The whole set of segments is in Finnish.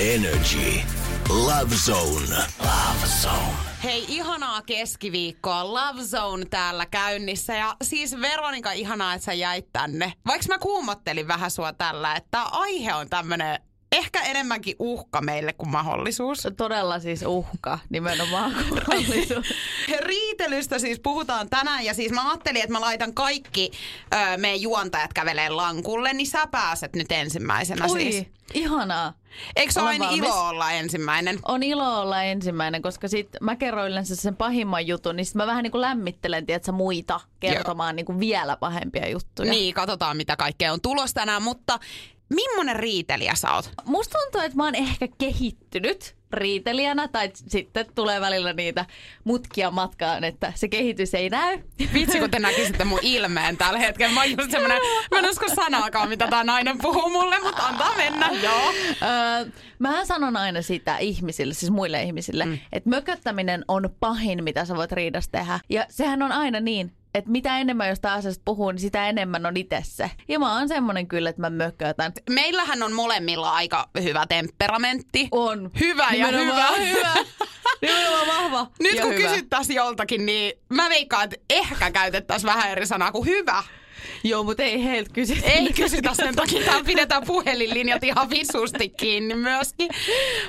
Energy. Love Zone. Love Zone. Hei, ihanaa keskiviikkoa. Love Zone täällä käynnissä. Ja siis Veronika, ihanaa, että sä jäit tänne. Vaikka mä kuumottelin vähän sua tällä, että aihe on tämmönen ehkä enemmänkin uhka meille kuin mahdollisuus. Todella siis uhka, nimenomaan mahdollisuus. Riitelystä siis puhutaan tänään ja siis mä ajattelin, että mä laitan kaikki ö, meidän juontajat kävelee lankulle, niin sä pääset nyt ensimmäisenä Ui, siis. ihanaa. Eikö se ole aina valmis. ilo olla ensimmäinen? On ilo olla ensimmäinen, koska sit mä kerron yleensä sen pahimman jutun, niin sit mä vähän niin kuin lämmittelen, tiedätkö, muita kertomaan niin kuin vielä pahempia juttuja. Niin, katsotaan mitä kaikkea on tulos tänään, mutta millainen riitelijä sä oot? Musta tuntuu, että mä oon ehkä kehittynyt riitelijänä, tai sitten tulee välillä niitä mutkia matkaan, että se kehitys ei näy. Vitsi, kun te näkisitte mun ilmeen tällä hetkellä. Mä oon just semmonen, mä en usko sanaakaan, mitä tää nainen puhuu mulle, mutta antaa mennä, joo. Öö, mä sanon aina sitä ihmisille, siis muille ihmisille, mm. että mököttäminen on pahin, mitä sä voit riidassa tehdä. Ja sehän on aina niin, että mitä enemmän jostain asiasta puhuu, niin sitä enemmän on itse se. Ja mä oon semmonen kyllä, että mä mökötän. Meillähän on molemmilla aika hyvä temperamentti. On. Hyvä ja hyvä. hyvä. Nimenomaan vahva Nyt ja kun hyvä. kysyttäisiin joltakin, niin mä veikkaan, että ehkä käytettäisiin vähän eri sanaa kuin hyvä. Joo, mutta ei heiltä kysytä. Ei kysytä sen takia, täällä pidetään puhelinlinjat ihan visusti kiinni myöskin.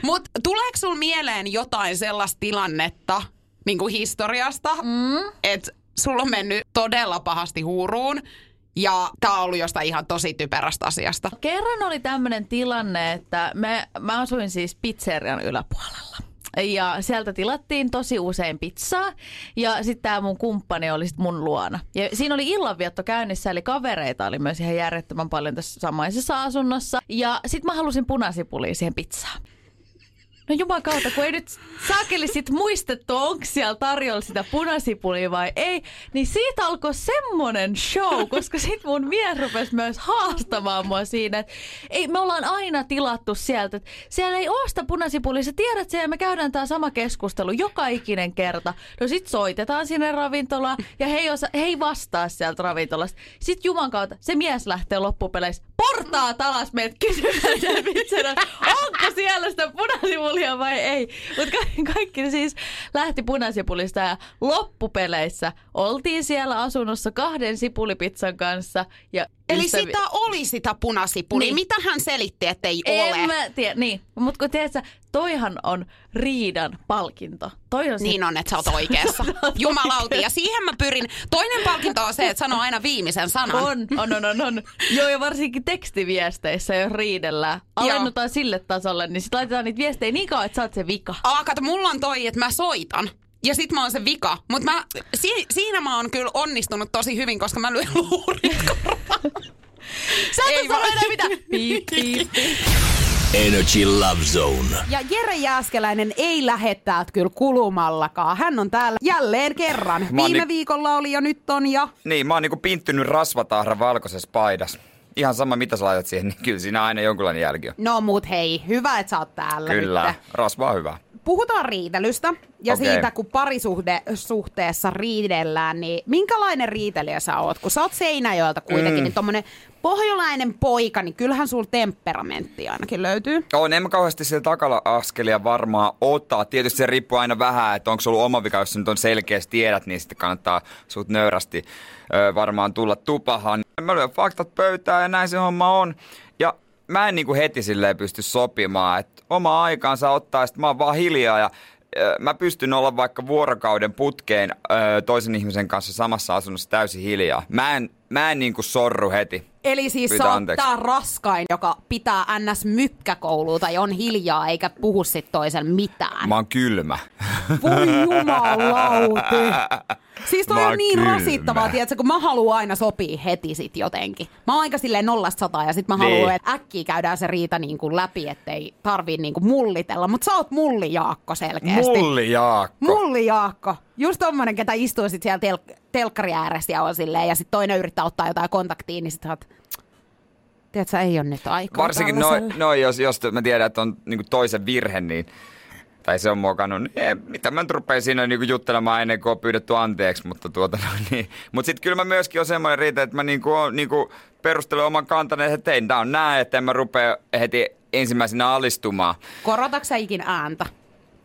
Mutta tuleeko sul mieleen jotain sellaista tilannetta niin kuin historiasta, mm. että sulla on mennyt todella pahasti huuruun ja tää on ollut jostain ihan tosi typerästä asiasta? Kerran oli tämmöinen tilanne, että me, mä asuin siis pizzerian yläpuolella. Ja sieltä tilattiin tosi usein pizzaa ja sitten tämä mun kumppani oli sit mun luona. Ja siinä oli illanvietto käynnissä, eli kavereita oli myös ihan järjettömän paljon tässä samaisessa asunnossa. Ja sitten mä halusin punasipulia siihen pizzaan. No juman kautta, kun ei nyt saakeli sit muistettu, onko siellä tarjolla sitä punasipulia vai ei, niin siitä alkoi semmonen show, koska sit mun mies rupesi myös haastamaan mua siinä, että ei, me ollaan aina tilattu sieltä, että siellä ei oo sitä punasipulia, sä tiedät sen ja me käydään tää sama keskustelu joka ikinen kerta. No sit soitetaan sinne ravintolaan ja he ei, osa, he ei vastaa sieltä ravintolasta. Sitten juman kautta se mies lähtee loppupeleissä portaat alas meidät kysymään onko siellä sitä punasipulia vai ei. Mutta ka- kaikki siis lähti punasipulista ja loppupeleissä oltiin siellä asunnossa kahden sipulipizzan kanssa. Ja Eli ystävi- sitä oli sitä punasipulia. Niin. Mitä hän selitti, että ei en ole? mä tiedä, niin. Mutta kun tiedät sä, toihan on riidan palkinto. Toi on se, Niin on, että sä oot oikeassa. Jumalauti. Ja siihen mä pyrin. Toinen palkinto on se, että sanoo aina viimeisen sanan. On, on, on, on, on. Joo, ja varsinkin tekstiviesteissä, jos riidellään. Alennutaan sille tasolle, niin sitten laitetaan niitä viestejä niin kauan, että sä oot se vika. Aa, kato, mulla on toi, että mä soitan. Ja sit mä oon se vika. Mutta mä, si, siinä mä oon kyllä onnistunut tosi hyvin, koska mä lyön luurit korvaan. Sä et sano vaan. enää mitään. Piip, piip, piip. Energy Love Zone. Ja Jere Jääskeläinen ei lähde täältä kyllä kulumallakaan. Hän on täällä jälleen kerran. Mä Viime ni- viikolla oli ja nyt on ja... Niin, mä oon niinku pinttynyt rasvatahra valkoisessa paidassa. Ihan sama mitä sä laitat siihen, niin kyllä siinä aina jonkunlainen jälki on. No mut hei, hyvä, että sä oot täällä Kyllä, nyt. rasva on hyvä. Puhutaan riitelystä ja Okei. siitä, kun parisuhteessa riidellään, niin minkälainen riitelijä sä oot? Kun sä oot Seinäjoelta kuitenkin, mm. niin tommonen pohjolainen poika, niin kyllähän sulla temperamentti ainakin löytyy. On, en mä kauheasti sillä takala askelia varmaan ottaa. Tietysti se riippuu aina vähän, että onko se ollut oma vika, jos nyt on selkeästi tiedät, niin sitten kannattaa sut nöyrästi ö, varmaan tulla tupahan. Mä lyön faktat pöytään ja näin se homma on. Ja mä en niinku heti silleen pysty sopimaan, että oma aikaansa ottaa, sit mä oon vaan hiljaa ja mä pystyn olla vaikka vuorokauden putkeen toisen ihmisen kanssa samassa asunnossa täysin hiljaa. Mä en, mä en niinku sorru heti. Eli siis anteeksi. tää raskain, joka pitää ns. mykkäkoulua tai on hiljaa eikä puhu sit toisen mitään. Mä oon kylmä. Voi jumalauti. Siis toi on niin kylmä. rasittavaa, tiedätkö, kun mä haluan aina sopii heti sit jotenkin. Mä oon aika silleen nollasta sataa ja sit mä Niin. haluan, että äkkiä käydään se riita niin kuin läpi, ettei tarvii niin kuin mullitella. Mutta sä oot mulli Jaakko selkeästi. Mulli Jaakko. Mulli Jaakko. Just tommonen, ketä istuu sit siellä tel- telkkari ääressä ja on silleen, ja sit toinen yrittää ottaa jotain kontaktiin, niin sit sä oot, tiedätkö, ei ole nyt aikaa Varsinkin noin, no, jos, jos mä tiedän, että on niinku toisen virhe, niin tai se on mokannut, niin ei, mitä mä nyt rupean siinä niinku juttelemaan ennen kuin on pyydetty anteeksi, mutta tuota no, niin. Mut sit kyllä mä myöskin on semmoinen riita, että mä niinku, niinku perustelen oman kantani, että tein, tää on näin, että en mä rupea heti ensimmäisenä alistumaan. Korotatko sä ikin ääntä?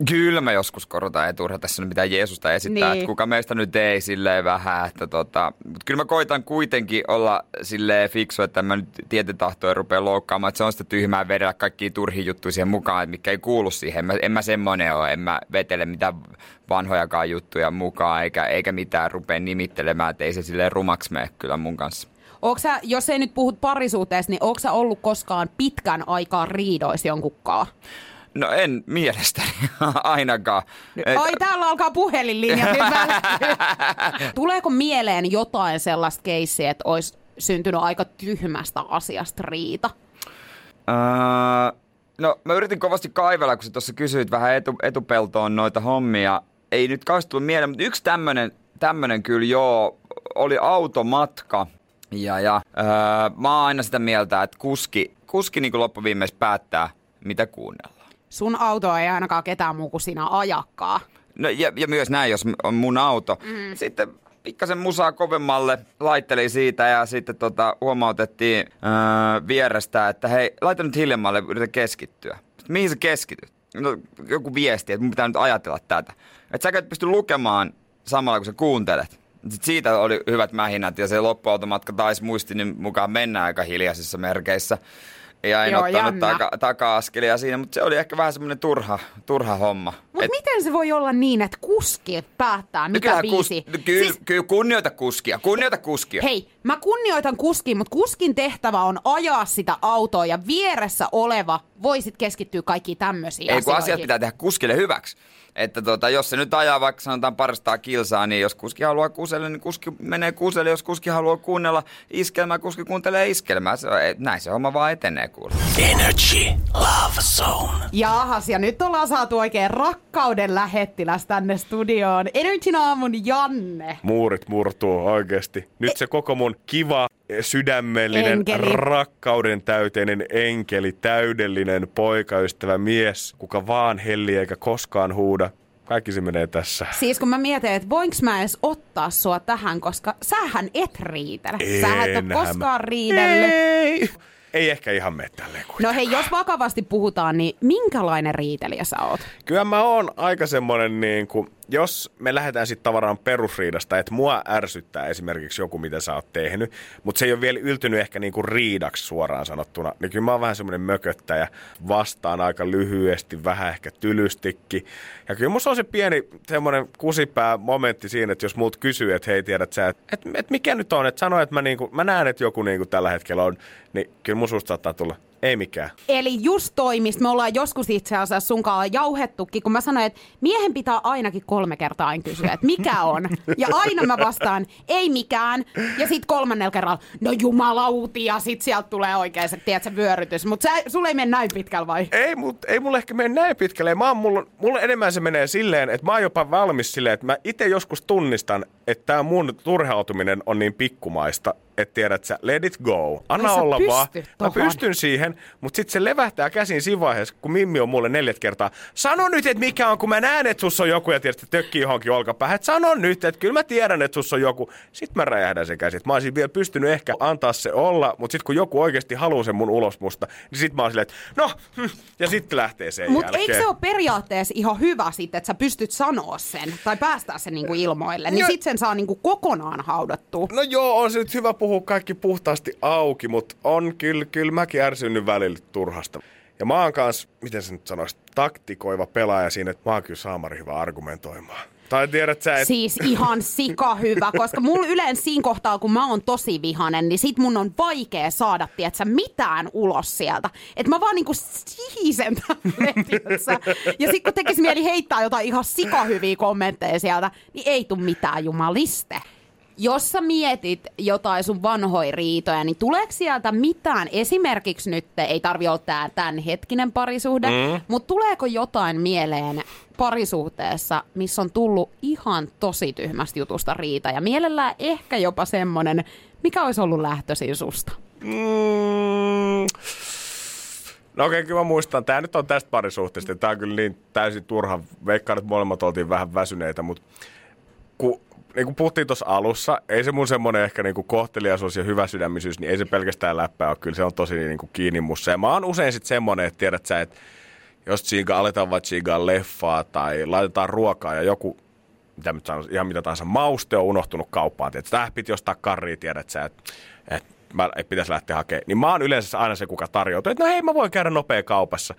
Kyllä mä joskus korotan, ei turha tässä nyt mitään Jeesusta esittää, Niin. että kuka meistä nyt ei silleen vähän, että tota, mutta kyllä mä koitan kuitenkin olla silleen fiksu, että mä nyt tietetahtoja rupea loukkaamaan, että se on sitä tyhmää vedellä kaikkia turhi juttuja siihen mukaan, mikä ei kuulu siihen. En mä, en mä semmoinen ole, en mä vetele mitään vanhojakaan juttuja mukaan, eikä, eikä mitään rupea nimittelemään, että ei se silleen rumaksi mene kyllä mun kanssa. Onko sä, jos ei nyt puhut parisuhteesta, niin onko sä ollut koskaan pitkän aikaa riidois jonkunkaan? No en mielestäni ainakaan. Ai, täällä alkaa puhelinlinja. Tuleeko mieleen jotain sellaista keissiä, että olisi syntynyt aika tyhmästä asiasta riita? Öö, no mä yritin kovasti kaivella, kun sä tuossa kysyit vähän etu, etupeltoon noita hommia. Ei nyt kauheasti tullut mieleen, mutta yksi tämmönen, tämmönen kyllä joo, oli automatka. Ja, ja öö, mä oon aina sitä mieltä, että kuski, kuski niin loppuviimeis päättää, mitä kuunnellaan. Sun auto ei ainakaan ketään muu kuin sinä ajakkaa. No, ja, ja myös näin, jos on mun auto. Mm. Sitten pikkasen musaa kovemmalle laitteli siitä ja sitten tota, huomautettiin öö, vierestä, että hei, laita nyt hiljemmalle, yritä keskittyä. Sitten, mihin sä keskityt? No, joku viesti, että mun pitää nyt ajatella tätä. Että sä et pysty lukemaan samalla, kun sä kuuntelet. Sitten siitä oli hyvät mähinät ja se loppuautomatka taisi muistini mukaan mennä aika hiljaisissa merkeissä. Ja en Joo, ottanut jännä. taka, taka-askelia siinä, mutta se oli ehkä vähän semmoinen turha, turha homma. Mutta Et- miten se voi olla niin, että kuski päättää, No mikä kyllähän biisi? Kus, no kyllä, siis... kyllä kunnioita kuskia, kunnioita kuskia. Hei, mä kunnioitan kuskia, mutta kuskin tehtävä on ajaa sitä autoa ja vieressä oleva voisit keskittyä kaikkiin tämmöisiin Ei kun asioihin. asiat pitää tehdä kuskille hyväksi. Että tota, jos se nyt ajaa vaikka sanotaan paristaa kilsaa, niin jos kuski haluaa kuuselle, niin kuski menee kuuselle. Jos kuski haluaa kuunnella iskelmää, kuski kuuntelee iskelmää. Se näin se homma vaan etenee kuule. Energy Love Zone. Jaahas, ja nyt ollaan saatu oikein rakkauden lähettiläs tänne studioon. Energin aamun Janne. Muurit murtuu oikeasti. Nyt se koko mun kiva, sydämellinen, Enkeli. rakkauden täyteinen enkeli, täydellinen poikaystävä mies, kuka vaan helli eikä koskaan huuda. Kaikki se menee tässä. Siis kun mä mietin, että voinko mä edes ottaa sua tähän, koska sähän et riitele. Sähän et ole Enhän koskaan riidellyt. Ei. Ei ehkä ihan mene tälleen No kuitenkaan. hei, jos vakavasti puhutaan, niin minkälainen riitelijä sä oot? Kyllä mä oon aika semmonen niin kuin, jos me lähdetään sitten tavaraan perusriidasta, että mua ärsyttää esimerkiksi joku, mitä sä oot tehnyt, mutta se ei ole vielä yltynyt ehkä niin kuin riidaksi suoraan sanottuna, niin kyllä mä oon vähän semmoinen mököttäjä, vastaan aika lyhyesti, vähän ehkä tylystikin. Ja kyllä musta on se pieni semmoinen kusipää momentti siinä, että jos muut kysyy, että hei tiedät sä, että et, et mikä nyt on, että sano, että mä, niinku, mä näen, että joku niinku tällä hetkellä on, niin kyllä mun saattaa tulla, ei mikään. Eli just toi, mistä me ollaan joskus itse asiassa sunkaan jauhettukin, kun mä sanoin, että miehen pitää ainakin kolme kertaa aina kysyä, että mikä on. Ja aina mä vastaan, ei mikään. Ja sit kolmannella kerralla, no jumalauti, ja sit sieltä tulee oikein se, tiedätkö, vyörytys. Mutta sulle ei mene näin pitkällä vai? Ei, mut, ei mulle ehkä mene näin pitkälle. Mä oon, mulla, mulla enemmän se menee silleen, että mä oon jopa valmis silleen, että mä itse joskus tunnistan, että tää mun turhautuminen on niin pikkumaista, että tiedät sä, let it go. Anna Ai olla vaan. pystyt Mä tohon. pystyn siihen, mutta sitten se levähtää käsin siinä vaiheessa, kun Mimmi on mulle neljät kertaa. Sano nyt, että mikä on, kun mä näen, että sus on joku ja tiedät, että tökkii johonkin olkapäähän. Et sano nyt, että kyllä mä tiedän, että sus on joku. Sitten mä räjähdän sen käsin. Mä olisin vielä pystynyt ehkä antaa se olla, mutta sitten kun joku oikeasti haluaa sen mun ulos musta, niin sitten mä oon silleen, että no, hm, ja sitten lähtee sen Mutta eikö se ole periaatteessa ihan hyvä sitten, että sä pystyt sanoa sen tai päästää sen niinku ilmoille, niin Joo. sit sen saa niinku kokonaan haudattua. No joo, on se nyt hyvä puhua kaikki puhtaasti auki, mutta on kyllä, kyllä mäkin ärsynyt välillä turhasta. Ja mä oon kans, miten se nyt sanoisi, taktikoiva pelaaja siinä, että mä oon kyllä saamari hyvä argumentoimaan. Tai tiedät sä, että Siis ihan sika hyvä, koska mulla yleensä siinä kohtaa, kun mä oon tosi vihanen, niin sit mun on vaikea saada, tietsä, mitään ulos sieltä. Että mä vaan niinku siisen tietsä. Ja sit kun tekisi mieli heittää jotain ihan sikahyviä kommentteja sieltä, niin ei tuu mitään jumaliste. Jos sä mietit jotain sun vanhoja riitoja, niin tuleeko sieltä mitään, esimerkiksi nyt, ei tarvi olla tää tämän hetkinen parisuhde, mm. mutta tuleeko jotain mieleen parisuhteessa, missä on tullut ihan tosi tyhmästä jutusta riita, ja mielellään ehkä jopa semmonen, mikä olisi ollut lähtöisin susta? Mm. No okei, okay, kyllä mä muistan. Tämä nyt on tästä parisuhteesta. Tämä on kyllä niin täysin turha. Veikkaan, että molemmat oltiin vähän väsyneitä, mutta kun niin kuin puhuttiin tuossa alussa, ei se mun semmoinen ehkä niin kuin kohteliaisuus ja hyvä sydämisyys, niin ei se pelkästään läppää ole. Kyllä se on tosi niin kuin kiinni mussa. Ja mä oon usein sitten semmoinen, että tiedät sä, että jos tsiiga, aletaan vaan tsiigaa leffaa tai laitetaan ruokaa ja joku, mitä nyt sanon, ihan mitä tahansa mauste on unohtunut kauppaan. Että tähän piti ostaa karria, tiedät sä, että, että mä ei pitäisi lähteä hakemaan. Niin mä oon yleensä aina se, kuka tarjoutuu, että no hei, mä voin käydä nopea kaupassa.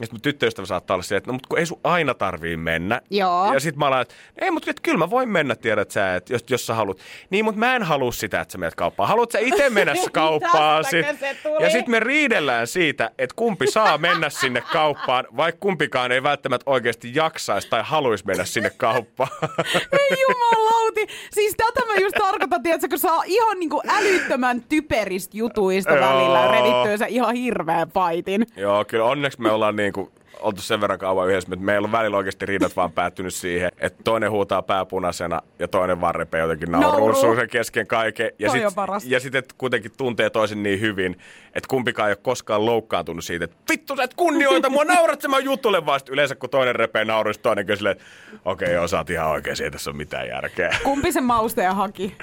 Ja sitten tyttöystävä saattaa olla se, että no mutta kun ei sun aina tarvii mennä. Joo. Ja sitten mä alan, että ei, mutta että kyllä mä voin mennä, tiedät sä, että jos, jos sä haluat. Niin, mutta mä en halua sitä, että sä menet kauppaan. Haluat sä itse mennä kauppaan? sit? se tuli? Ja sitten me riidellään siitä, että kumpi saa mennä sinne kauppaan, vaikka kumpikaan ei välttämättä oikeasti jaksaisi tai haluaisi mennä sinne kauppaan. Ei jumalauti. Siis tätä mä just tarkoitan, tiedätkö, kun saa ihan niinku älyttömän typeristä jutuista välillä revittyä ihan hirveän paitin. Joo, kyllä onneksi me ollaan niin kuin oltu sen verran kauan yhdessä, että meillä on välillä oikeasti riidat vaan päättynyt siihen, että toinen huutaa pääpunaisena ja toinen vaan repee jotenkin Nauruu. nauruun sen kesken kaiken. Ja sitten ja sit, että kuitenkin tuntee toisen niin hyvin, että kumpikaan ei ole koskaan loukkaantunut siitä, että vittu sä et kunnioita mua, naurat mä jutulle vaan. Sitten yleensä kun toinen repee nauruun, sit toinen kyllä silleen, että okei, okay, oot ihan oikein, ei tässä ole mitään järkeä. Kumpi sen mausteja haki?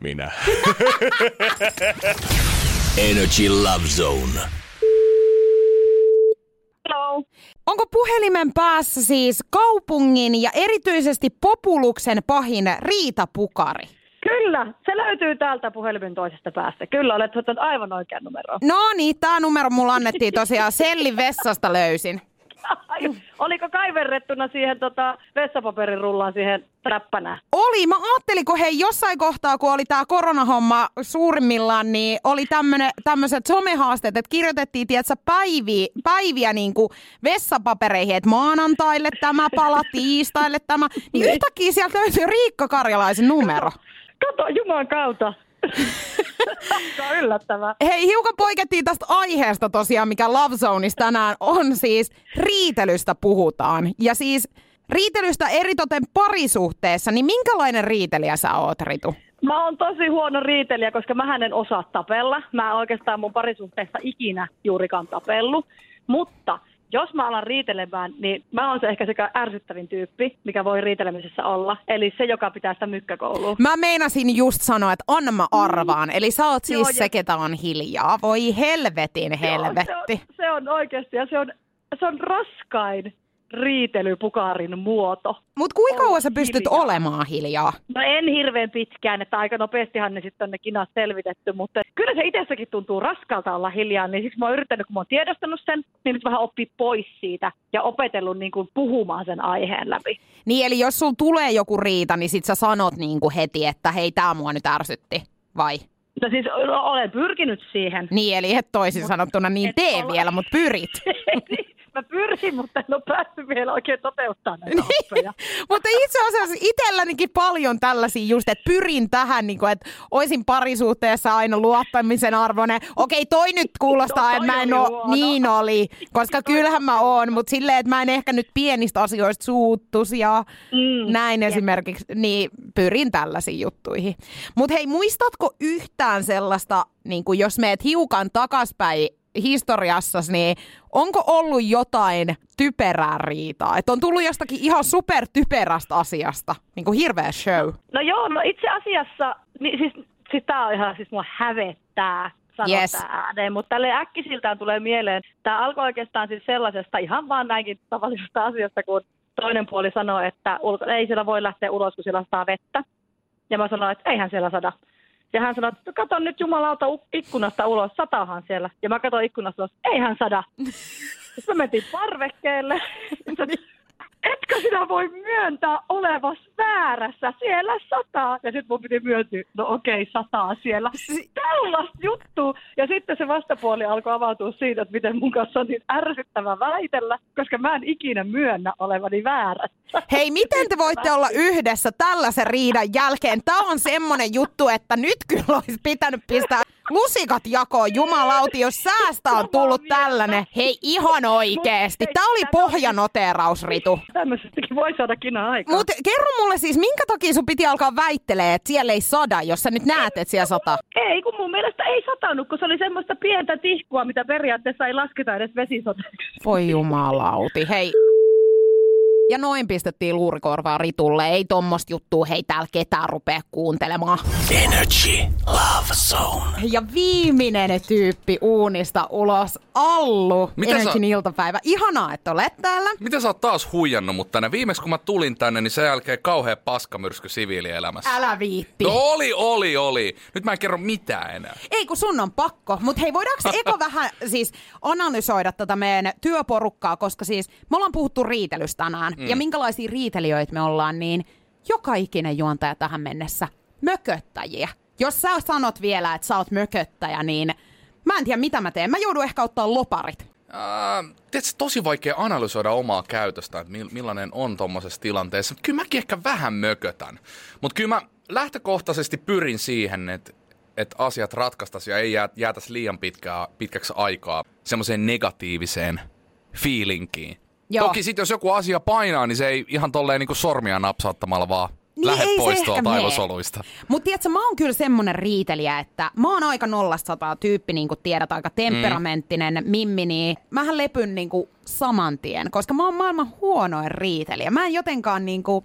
Minä. Energy Love Zone. Hello. Onko puhelimen päässä siis kaupungin ja erityisesti Populuksen pahin Riita Pukari? Kyllä, se löytyy täältä puhelimen toisesta päästä. Kyllä, olet ottanut aivan oikean numeron. No niin, tämä numero mulla annettiin tosiaan Sellin vessasta löysin. Oliko kaiverrettuna siihen tota, vessapaperin rullaan siihen räppänään? Oli, mä ajattelin, kun hei jossain kohtaa, kun oli tämä koronahomma suurimmillaan, niin oli tämmöiset somehaasteet, että kirjoitettiin, tiedätkö, päiviä, päiviä niin kuin vessapapereihin, että maanantaille tämä pala, tiistaille tämä, niin yhtäkkiä sieltä löytyy Riikka Karjalaisen numero. Kato, Jumalan kautta. Se on yllättävää. Hei, hiukan poikettiin tästä aiheesta tosiaan, mikä Love Zoneissa tänään on siis riitelystä puhutaan. Ja siis riitelystä eritoten parisuhteessa, niin minkälainen riitelijä sä oot, Ritu? Mä oon tosi huono riitelijä, koska mä en osaa tapella. Mä en oikeastaan mun parisuhteessa ikinä juurikaan tapellut. Mutta jos mä alan riitelemään, niin mä oon se ehkä sekä ärsyttävin tyyppi, mikä voi riitelemisessä olla. Eli se, joka pitää sitä mykkäkoulua. Mä meinasin just sanoa, että anna mä arvaan. Eli sä oot siis Joo, ja- se, ketä on hiljaa. Voi helvetin helvetti. Joo, se, on, se on oikeasti, ja se on, se on raskain riitelypukarin muoto. Mut kuinka kauan sä pystyt hiljaa. olemaan hiljaa? No en hirveän pitkään, että aika nopeastihan ne sitten ne kinat selvitetty, mutta kyllä se itsessäkin tuntuu raskalta olla hiljaa, niin siksi mä oon yrittänyt, kun mä oon tiedostanut sen, niin nyt vähän oppii pois siitä ja opetellut niin kuin puhumaan sen aiheen läpi. Niin eli jos sul tulee joku riita, niin sit sä sanot niinku heti, että hei tää mua nyt ärsytti. Vai? No siis olen pyrkinyt siihen. Niin eli et toisin sanottuna niin et tee vielä, mutta pyrit. mä pyrin, mutta en ole päässyt vielä oikein toteuttaa näitä oppeja. Mutta itse asiassa itsellänikin paljon tällaisia just, että pyrin tähän, niin kuin, että oisin parisuhteessa aina luottamisen arvoinen. Okei, toi nyt kuulostaa, No, että mä en huono. niin oli, koska kyllähän mä oon, mutta silleen, että mä en ehkä nyt pienistä asioista suuttus ja Mm, näin jep. esimerkiksi, niin pyrin tällaisiin juttuihin. Mutta hei, muistatko yhtään sellaista, niin kuin jos meet hiukan takaspäin historiassasi, niin onko ollut jotain typerää riitaa? Että on tullut jostakin ihan supertyperästä asiasta, niin kuin hirveä show. No joo, no itse asiassa, niin siis, siis tää on ihan, siis mua hävettää sanoa Yes. ääneen, mutta tälle äkkisiltään tulee mieleen, tämä alkoi oikeastaan siis sellaisesta ihan vaan näinkin tavallisesta asiasta, kun toinen puoli sanoo, että ulko, ei siellä voi lähteä ulos, kun siellä saa vettä. Ja mä sanoin, että eihän siellä sada. Ja hän sanoi, että kato nyt jumalauta ikkunasta ulos, satahan siellä. Ja mä katsoin ikkunasta ulos, eihän sada. Sitten me mentiin parvekkeelle. sinä voi myöntää olevas väärässä, siellä sataa. Ja sitten mun piti myöntyä, no okei, sataa siellä. Tällaista juttu. Ja sitten se vastapuoli alkoi avautua siitä, että miten mun kanssa on niin ärsyttävä väitellä, koska mä en ikinä myönnä olevani väärässä. Hei, miten te voitte olla yhdessä tällaisen riidan jälkeen? Tämä on semmonen juttu, että nyt kyllä olisi pitänyt pistää lusikat jakoon, jumalauti, jos säästä on tullut tällainen. Hei, ihan oikeesti. Tämä oli pohjanoteeraus, Ritu. Tämmöisestäkin voi saada kinaa aikaa. Mutta kerro mulle siis, minkä takia sun piti alkaa väittelee, että siellä ei sada, jos sä nyt näet, että siellä sata? Ei, kun mun mielestä ei satanut, kun se oli semmoista pientä tihkua, mitä periaatteessa ei lasketa edes vesisoteeksi. Voi jumalauti, hei. Ja noin pistettiin luurikorvaa Ritulle. Ei tommosta juttua, hei täällä ketään rupea kuuntelemaan. Energy Love Zone. Ja viimeinen tyyppi uunista ulos, Allu, Mitä Energyn sä- iltapäivä. Ihanaa, että olet täällä. Mitä sä oot taas huijannut mut tänne? Viimeksi kun mä tulin tänne, niin sen jälkeen kauhea paskamyrsky siviilielämässä. Älä viitti. No oli, oli, oli. Nyt mä en kerro mitään enää. Ei kun sun on pakko, mutta hei voidaanko eko vähän siis analysoida tätä meidän työporukkaa, koska siis me ollaan puhuttu riitelystä tänään mm. ja minkälaisia riitelijöitä me ollaan, niin joka ikinen juontaja tähän mennessä mököttäjiä. Jos sä sanot vielä, että sä oot mököttäjä, niin mä en tiedä mitä mä teen. Mä joudun ehkä ottaa loparit. Äh, tiedätkö, tosi vaikea analysoida omaa käytöstä, että mil- millainen on tuommoisessa tilanteessa. Kyllä mäkin ehkä vähän mökötän. Mutta kyllä mä lähtökohtaisesti pyrin siihen, että että asiat ratkaistaisiin ja ei jää, jäätäisi liian pitkää, pitkäksi aikaa semmoiseen negatiiviseen fiilinkiin. Joo. Toki sitten jos joku asia painaa, niin se ei ihan tolleen niin sormia napsauttamalla vaan Niin lähde pois tuolta mene. aivosoluista. Mutta tiedätkö, mä oon kyllä semmonen riitelijä, että mä oon aika nollasta sataa tyyppi, niin kuin tiedät, aika temperamenttinen mm. mimmi, niin mähän lepyn niin kuin saman tien, koska mä oon maailman huonoin riitelijä. Mä en jotenkaan niin kuin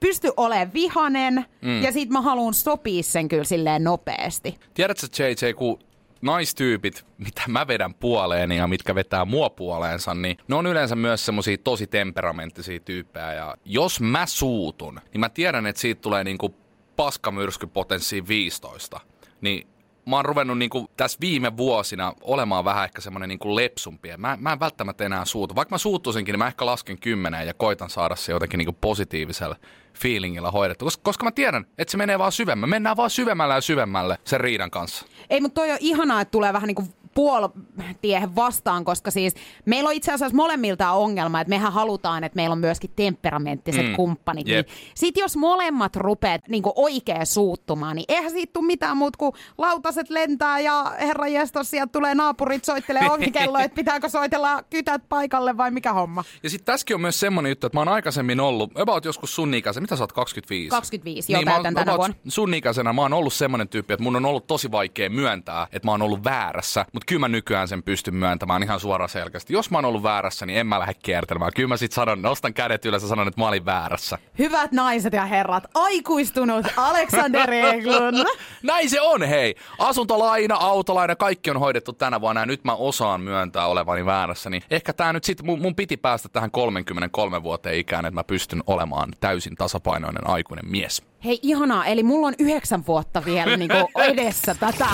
pysty olemaan vihanen mm. ja sit mä haluan sopia sen kyllä silleen nopeasti. Tiedätkö JJ, kun naistyypit, mitä mä vedän puoleeni ja mitkä vetää mua puoleensa, niin ne on yleensä myös semmosia tosi temperamenttisia tyyppejä. Ja jos mä suutun, niin mä tiedän, että siitä tulee niinku paskamyrskypotenssiin 15. Niin mä oon ruvennut niinku tässä viime vuosina olemaan vähän ehkä semmoinen niinku lepsumpi. Ja Mä, mä en välttämättä enää suutu. Vaikka mä suuttuisinkin, niin mä ehkä lasken kymmeneen ja koitan saada se jotenkin niinku positiivisella feelingillä hoidettu. Koska, koska mä tiedän, että se menee vaan syvemmälle. Mennään vaan syvemmälle ja syvemmälle sen riidan kanssa. Ei, mutta toi on ihanaa, että tulee vähän niin kuin puoltiehen vastaan, koska siis meillä on itse asiassa molemmilta ongelma, että mehän halutaan, että meillä on myöskin temperamenttiset Mm. kumppanit. Jep. Niin sit jos molemmat rupeat niin oikein suuttumaan, niin eihän siitä tule mitään muuta kuin lautaset lentää ja herra jestos, sieltä tulee naapurit soittelee ovikelloa, että pitääkö soitella kytät paikalle vai mikä homma. Ja sitten tässäkin on myös semmonen juttu, että mä oon aikaisemmin ollut, about joskus sun ikäisen, mitä sä oot, 25? 25, joo, niin, oon täytän tänä vuonna. Sun ikäisenä mä oon ollut semmonen tyyppi, että mun on ollut tosi vaikea myöntää, että mä oon ollut väärässä, mutta kyllä mä nykyään sen pystyn myöntämään ihan suoraan selkeästi. Jos mä oon ollut väärässä, niin en mä lähde kiertelemään. Kyllä mä sit sanon, nostan kädet ylös ja sanon, että mä olin väärässä. Hyvät naiset ja herrat, aikuistunut Alexander Eglund. Näin se on, hei! Asuntolaina, autolaina, kaikki on hoidettu tänä vuonna ja nyt mä osaan myöntää olevani väärässä. Niin ehkä tää nyt sit, mun, mun piti päästä tähän 33 vuoteen ikään, että mä pystyn olemaan täysin tasapainoinen aikuinen mies. Hei, ihanaa. Eli mulla on yhdeksän vuotta vielä niin edessä tätä.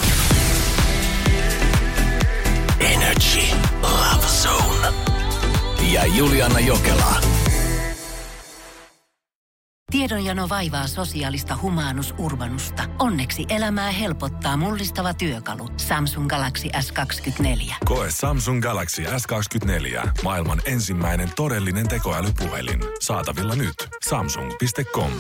Energy Love Zone. Ja Juliana Jokela. Tiedonjano vaivaa sosiaalista humanus urbanusta. Onneksi elämää helpottaa mullistava työkalu. Samsung Galaxy S24. Koe Samsung Galaxy S24. Maailman ensimmäinen todellinen tekoälypuhelin. Saatavilla nyt. Samsung.com.